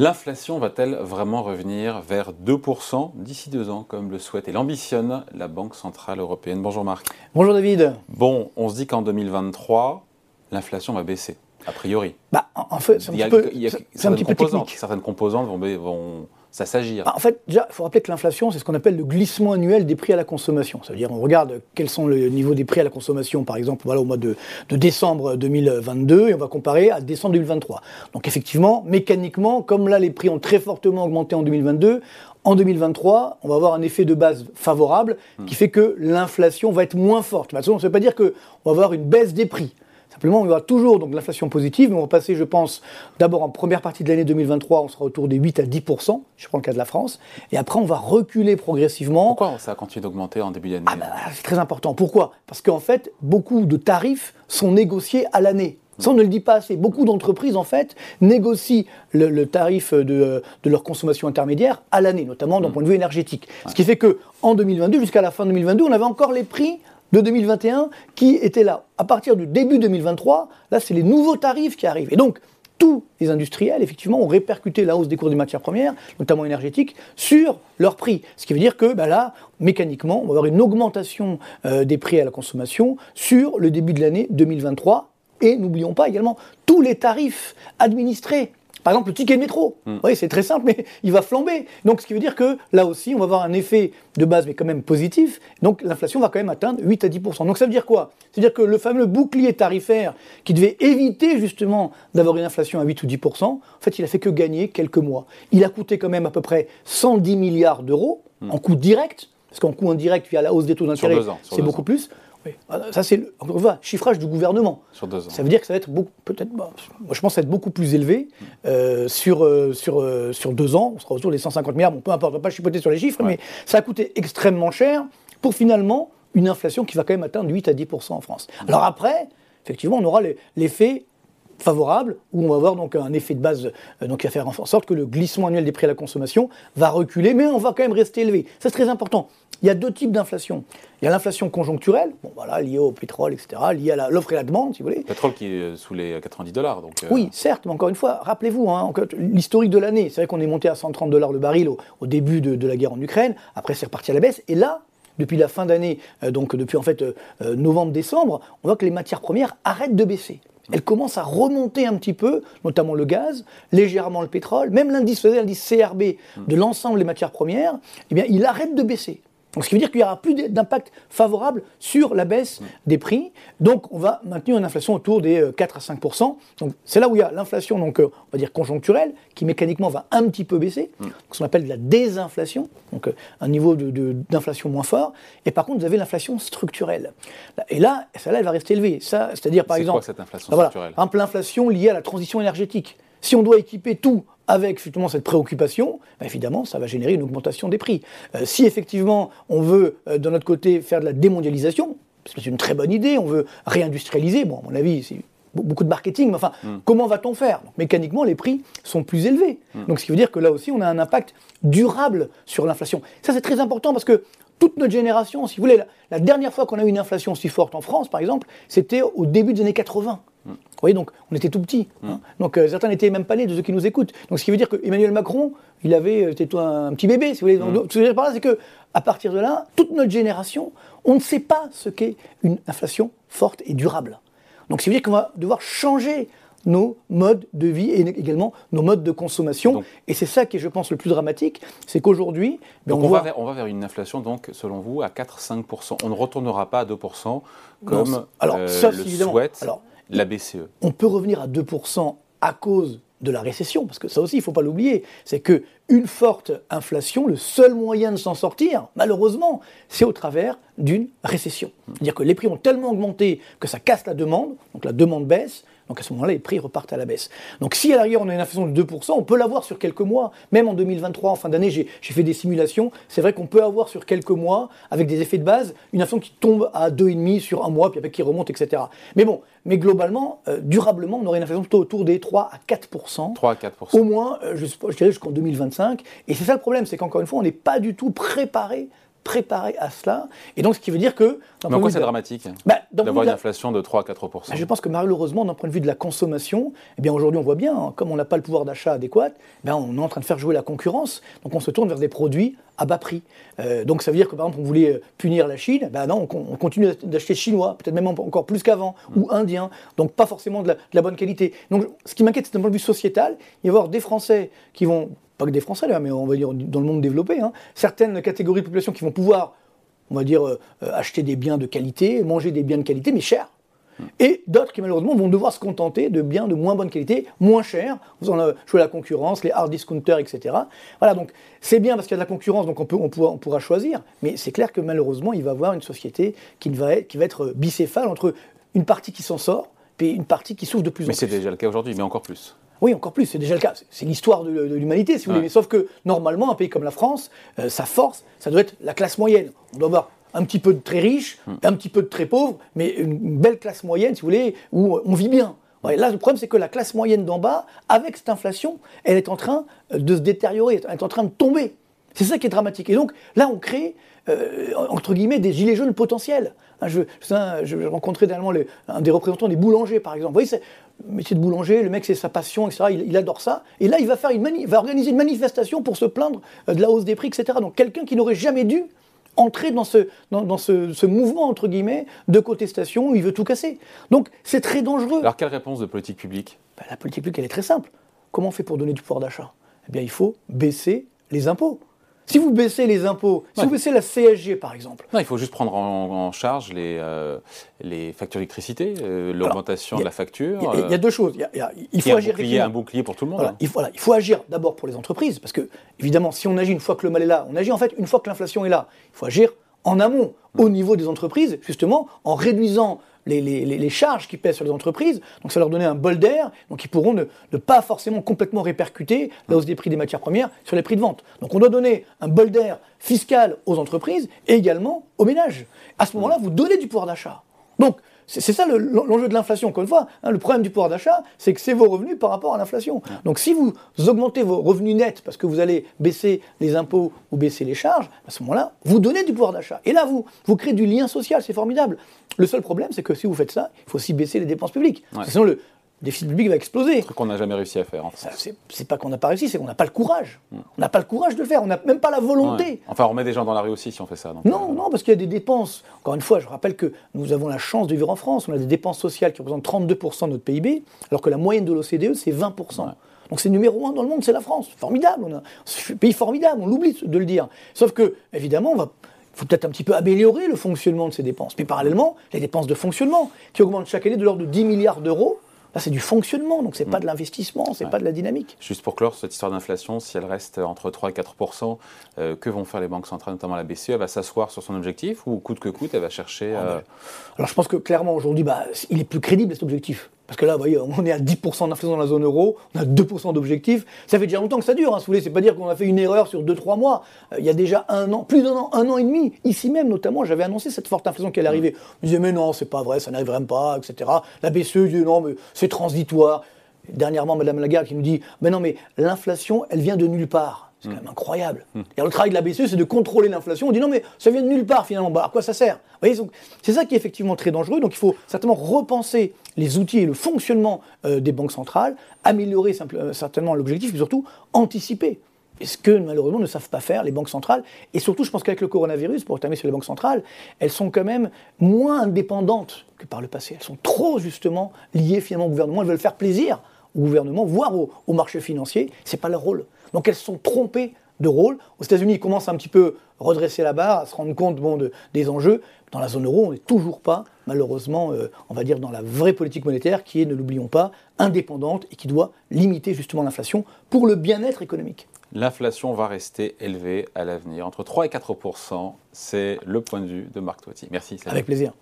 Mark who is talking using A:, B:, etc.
A: L'inflation va-t-elle vraiment revenir vers 2% d'ici deux ans, comme le souhaite et l'ambitionne la Banque Centrale Européenne? Bonjour Marc.
B: Bonjour David.
A: Bon, on se dit qu'en 2023, l'inflation va baisser, a priori.
B: Bah, en fait, c'est un, petit peu,
A: certaines, composantes, certaines composantes vont, vont ça s'agir
B: bah, En fait, déjà, il faut rappeler que l'inflation, c'est ce qu'on appelle le glissement annuel des prix à la consommation. Ça veut dire, on regarde quels sont les niveaux des prix à la consommation, par exemple, voilà, au mois de, décembre 2022, et on va comparer à décembre 2023. Donc, effectivement, mécaniquement, comme là, les prix ont très fortement augmenté en 2022, en 2023, on va avoir un effet de base favorable hmm. qui fait que l'inflation va être moins forte. Mais ça ne veut pas dire qu'on va avoir une baisse des prix. Simplement, il y aura toujours donc l'inflation positive, mais on va passer, je pense, d'abord en première partie de l'année 2023, on sera autour des 8 à 10% je prends le cas de la France, et après on va reculer progressivement.
A: Pourquoi ça a continué d'augmenter en début d'année
B: ah bah, C'est très important. Pourquoi? Parce qu'en fait, beaucoup de tarifs sont négociés à l'année. Ça, on ne le dit pas assez. Beaucoup d'entreprises, en fait, négocient le, tarif de, de, leur consommation intermédiaire à l'année, notamment d'un mm. point de vue énergétique. Ce qui fait que en 2022, jusqu'à la fin 2022, on avait encore les prix de 2021 qui étaient là. À partir du début 2023, là, c'est les nouveaux tarifs qui arrivent. Et donc, tous les industriels, effectivement, ont répercuté la hausse des cours des matières premières, notamment énergétiques, sur leurs prix. Ce qui veut dire que bah là, mécaniquement, on va avoir une augmentation euh, des prix à la consommation sur le début de l'année 2023. Et n'oublions pas également tous les tarifs administrés par exemple, le ticket de métro, hmm. oui, c'est très simple, mais il va flamber. Donc, ce qui veut dire que là aussi, on va avoir un effet de base, mais quand même positif. Donc, l'inflation va quand même atteindre 8 à 10% Donc, ça veut dire quoi? C'est-à-dire que le fameux bouclier tarifaire qui devait éviter justement d'avoir une inflation à 8 ou 10% en fait, il a fait que gagner quelques mois. Il a coûté quand même à peu près 110 milliards d'euros en coût direct, parce qu'en coût indirect, via la hausse des taux d'intérêt, c'est beaucoup plus. Ah, ça, c'est le chiffrage du gouvernement.
A: Sur deux
B: ans. Ça veut dire que ça va être beaucoup, peut-être, bah, moi je pense, ça va être beaucoup plus élevé euh, sur, euh, sur, euh, sur deux ans. On sera autour des 150 milliards. Bon, peu importe, on ne va pas chipoter sur les chiffres, mais ça a coûté extrêmement cher pour finalement une inflation qui va quand même atteindre 8 à 10% en France. Alors après, effectivement, on aura l'effet favorable, où on va avoir donc un effet de base euh, donc qui va faire en sorte que le glissement annuel des prix à la consommation va reculer, mais on va quand même rester élevé. Ça c'est très important. Il y a deux types d'inflation. Il y a l'inflation conjoncturelle, bon voilà, liée au pétrole, etc., liée à l'offre et la demande, si vous voulez. Le
A: pétrole qui est sous les 90 dollars, donc.
B: Euh, oui, certes, mais encore une fois, rappelez-vous, hein, l'historique de l'année. C'est vrai qu'on est monté à 130 dollars le baril au, début de, la guerre en Ukraine. Après, c'est reparti à la baisse. Et là, depuis la fin d'année, euh, donc depuis en fait novembre-décembre, on voit que les matières premières arrêtent de baisser elle commence à remonter un petit peu, notamment le gaz, légèrement le pétrole, même l'indice, l'indice CRB de l'ensemble des matières premières, eh bien, il arrête de baisser. Ce qui veut dire qu'il n'y aura plus d'impact favorable sur la baisse des prix. Donc, on va maintenir une inflation autour des 4 euh, à 5 Donc, c'est là où il y a l'inflation, donc, euh, on va dire conjoncturelle, qui mécaniquement va un petit peu baisser, mm. ce qu'on appelle de la désinflation, donc euh, un niveau d'inflation moins fort. Et par contre, vous avez l'inflation structurelle. Et là, celle-là, elle va rester élevée. C'est-à-dire, par exemple.
A: Quoi, cette inflation structurelle?
B: Par exemple, l'inflation liée à la transition énergétique. Si on doit équiper tout avec justement cette préoccupation, bah, évidemment, ça va générer une augmentation des prix. Euh, si effectivement on veut, euh, de notre côté, faire de la démondialisation, c'est une très bonne idée, on veut réindustrialiser, bon, à mon avis, c'est beaucoup de marketing, mais enfin, hmm. comment va-t-on faire? Mécaniquement, les prix sont plus élevés. Hmm. Donc, ce qui veut dire que là aussi, on a un impact durable sur l'inflation. Ça, c'est très important parce que toute notre génération, si vous voulez, la, dernière fois qu'on a eu une inflation si forte en France, par exemple, c'était au début des années 80. Vous voyez, donc on était tout petit. Hein. Mm. Donc euh, certains n'étaient même pas nés de ceux qui nous écoutent. Donc ce qui veut dire que Emmanuel Macron, il avait, euh, c'était un, petit bébé, si vous voulez. Mm. ce que je veux dire par là, c'est que à partir de là, toute notre génération, on ne sait pas ce qu'est une inflation forte et durable. Donc ça veut dire qu'on va devoir changer nos modes de vie et également nos modes de consommation. et c'est ça qui est, je pense, le plus dramatique, c'est qu'aujourd'hui...
A: Ben, on, va vers, on, va vers, une inflation, donc, selon vous, à 4-5%. On ne retournera pas à 2% comme alors, euh, le souhaite la BCE.
B: On peut revenir à 2% à cause de la récession, parce que ça aussi, il ne faut pas l'oublier, c'est que une forte inflation, le seul moyen de s'en sortir, malheureusement, c'est au travers d'une récession. C'est-à-dire que les prix ont tellement augmenté que ça casse la demande, donc la demande baisse, donc à ce moment-là, les prix repartent à la baisse. Donc si à l'arrière on a une inflation de 2%, on peut l'avoir sur quelques mois. Même en 2023, en fin d'année, j'ai fait des simulations. C'est vrai qu'on peut avoir sur quelques mois, avec des effets de base, une inflation qui tombe à 2,5 sur un mois, puis après qui remonte, etc. Mais bon, mais globalement, euh, durablement, on aurait une inflation plutôt autour des 3 à 4%.
A: 3 à 4%.
B: Au moins, euh, je, je dirais jusqu'en 2025. Et c'est ça le problème, c'est qu'encore une fois, on n'est pas du tout préparé préparé à cela. Et donc, ce qui veut dire que.
A: Mais en quoi c'est dramatique bah, d'avoir une inflation de 3 à 4 bah,
B: Je pense que malheureusement, d'un point de vue de la consommation, eh bien aujourd'hui, on voit bien, hein, comme on n'a pas le pouvoir d'achat adéquat, eh on est en train de faire jouer la concurrence. Donc, on se tourne vers des produits à bas prix. Euh, donc, ça veut dire que par exemple, on voulait euh, punir la Chine, ben non, on, continue d'acheter chinois, peut-être même encore plus qu'avant, mm. ou indien. Donc, pas forcément de la, de la bonne qualité. Donc, ce qui m'inquiète, c'est d'un point de vue sociétal, il va y avoir des Français qui vont pas que des Français là, mais on va dire dans le monde développé, hein, certaines catégories de population qui vont pouvoir, on va dire, euh, acheter des biens de qualité, manger des biens de qualité, mais chers. Hmm. Et d'autres qui malheureusement vont devoir se contenter de biens de moins bonne qualité, moins chers, vous en jouer la concurrence, les hard discounters, etc. Voilà, donc c'est bien parce qu'il y a de la concurrence, donc on, peut, on, pourra, on pourra choisir, mais c'est clair que malheureusement il va y avoir une société qui va être, qui va être bicéphale entre une partie qui s'en sort, et une partie qui souffre de plus en
A: plus.
B: Mais
A: c'est déjà le cas aujourd'hui, mais encore plus.
B: Oui, encore plus, c'est déjà le cas. C'est l'histoire de, l'humanité, si vous voulez. sauf que, normalement, un pays comme la France, euh, sa force, ça doit être la classe moyenne. On doit avoir un petit peu de très riches, hmm. un petit peu de très pauvres, mais une, belle classe moyenne, si vous voulez, où on vit bien. là, le problème, c'est que la classe moyenne d'en bas, avec cette inflation, elle est en train euh, de se détériorer, elle est en train de tomber. C'est ça qui est dramatique. Et donc, là, on crée, euh, entre guillemets, des gilets jaunes potentiels. Hein, je, je, rencontrais dernièrement un des représentants des boulangers, par exemple. Vous voyez, métier de boulanger, le mec c'est sa passion, etc. Il, adore ça. Et là, il va, faire une va organiser une manifestation pour se plaindre euh, de la hausse des prix, etc. Donc quelqu'un qui n'aurait jamais dû entrer dans ce, dans, ce, mouvement, entre guillemets, de contestation où il veut tout casser. Donc c'est très dangereux.
A: Alors quelle réponse de politique publique?
B: Ben, La politique publique, elle est très simple. Comment on fait pour donner du pouvoir d'achat? Eh bien, il faut baisser les impôts. Si vous baissez les impôts, si vous baissez la CSG par exemple.
A: Non, il faut juste prendre en, charge les, euh, les factures d'électricité, euh, l'augmentation de la facture.
B: Il y, a deux choses.
A: il faut agir. Bouclier, un bouclier pour tout le monde.
B: Voilà, il, faut, il faut agir d'abord pour les entreprises, parce que évidemment, si on agit une fois que le mal est là, on agit en fait une fois que l'inflation est là. Il faut agir en amont, au niveau des entreprises, justement, en réduisant les, charges qui pèsent sur les entreprises. Donc ça leur donnait un bol d'air. Donc ils pourront ne, pas forcément complètement répercuter la hausse des prix des matières premières sur les prix de vente. Donc on doit donner un bol d'air fiscal aux entreprises et également aux ménages. À ce moment-là, vous donnez du pouvoir d'achat. Donc c'est ça l'enjeu de l'inflation, encore une fois. Hein, le problème du pouvoir d'achat, c'est que c'est vos revenus par rapport à l'inflation. Donc si vous augmentez vos revenus nets parce que vous allez baisser les impôts ou baisser les charges, à ce moment-là, vous donnez du pouvoir d'achat. Et là, vous, vous créez du lien social, c'est formidable. Le seul problème, c'est que si vous faites ça, il faut aussi baisser les dépenses publiques. Sinon, le, déficit public va exploser.
A: Ce qu'on n'a jamais réussi à faire. En
B: c'est pas qu'on n'a pas réussi, c'est qu'on n'a pas le courage. Hmm. On n'a pas le courage de le faire, on n'a même pas la volonté.
A: Enfin, on met des gens dans la rue aussi si on fait ça.
B: non, euh, non, parce qu'il y a des dépenses. Encore une fois, je rappelle que nous avons la chance de vivre en France. On a des dépenses sociales qui représentent 32% de notre PIB, alors que la moyenne de l'OCDE, c'est 20%. Donc c'est numéro un dans le monde, c'est la France. Formidable. On a un pays formidable, on l'oublie de le dire. Sauf que, évidemment, on va il faut peut-être un petit peu améliorer le fonctionnement de ces dépenses. Mais parallèlement, les dépenses de fonctionnement, qui augmentent chaque année de l'ordre de 10 milliards d'euros, Là, c'est du fonctionnement, donc c'est n'est pas mm. de l'investissement, c'est n'est pas de la dynamique.
A: Juste pour clore cette histoire d'inflation, si elle reste entre 3 et 4% euh, que vont faire les banques centrales, notamment la BCE Elle va s'asseoir sur son objectif ou coûte que coûte, elle va chercher. Ah, euh,
B: Alors je pense que clairement aujourd'hui, bah, il est plus crédible cet objectif. Parce que là, vous voyez, on est à 10% d'inflation dans la zone euro, on a 2% d'objectifs. Ça fait déjà longtemps que ça dure, hein, si vous voulez. C'est pas dire qu'on a fait une erreur sur 2-3 mois. Euh, il y a déjà un an, plus d'un an, un an et demi. Ici même, notamment, j'avais annoncé cette forte inflation qui allait arriver. Je disais, mais non, c'est pas vrai, ça n'arriverait même pas, etc. La BCE disait, non, mais c'est transitoire. Dernièrement, Madame Lagarde qui nous dit, mais non, mais l'inflation, elle vient de nulle part. C'est quand même incroyable. Et le travail de la BCE, c'est de contrôler l'inflation. On dit non, mais ça vient de nulle part finalement. Bah, à quoi ça sert? C'est ça qui est effectivement très dangereux. Donc il faut certainement repenser les outils et le fonctionnement euh, des banques centrales, améliorer euh, certainement l'objectif, mais surtout anticiper. Et ce que malheureusement ne savent pas faire les banques centrales. Et surtout, je pense qu'avec le coronavirus, pour terminer sur les banques centrales, elles sont quand même moins indépendantes que par le passé. Elles sont trop justement liées finalement au gouvernement. Elles veulent faire plaisir au gouvernement, voire au, au marché financier. C'est pas leur rôle. Donc elles sont trompées de rôle. Aux États-Unis, ils commencent un petit peu à redresser la barre, à se rendre compte bon, des enjeux. Dans la zone euro, on n'est toujours pas, malheureusement, euh, on va dire, dans la vraie politique monétaire qui est, ne l'oublions pas, indépendante et qui doit limiter justement l'inflation pour le bien-être économique.
A: L'inflation va rester élevée à l'avenir. Entre 3 et 4% c'est le point de vue de Marc Toiti. Merci.
B: Avec plaisir.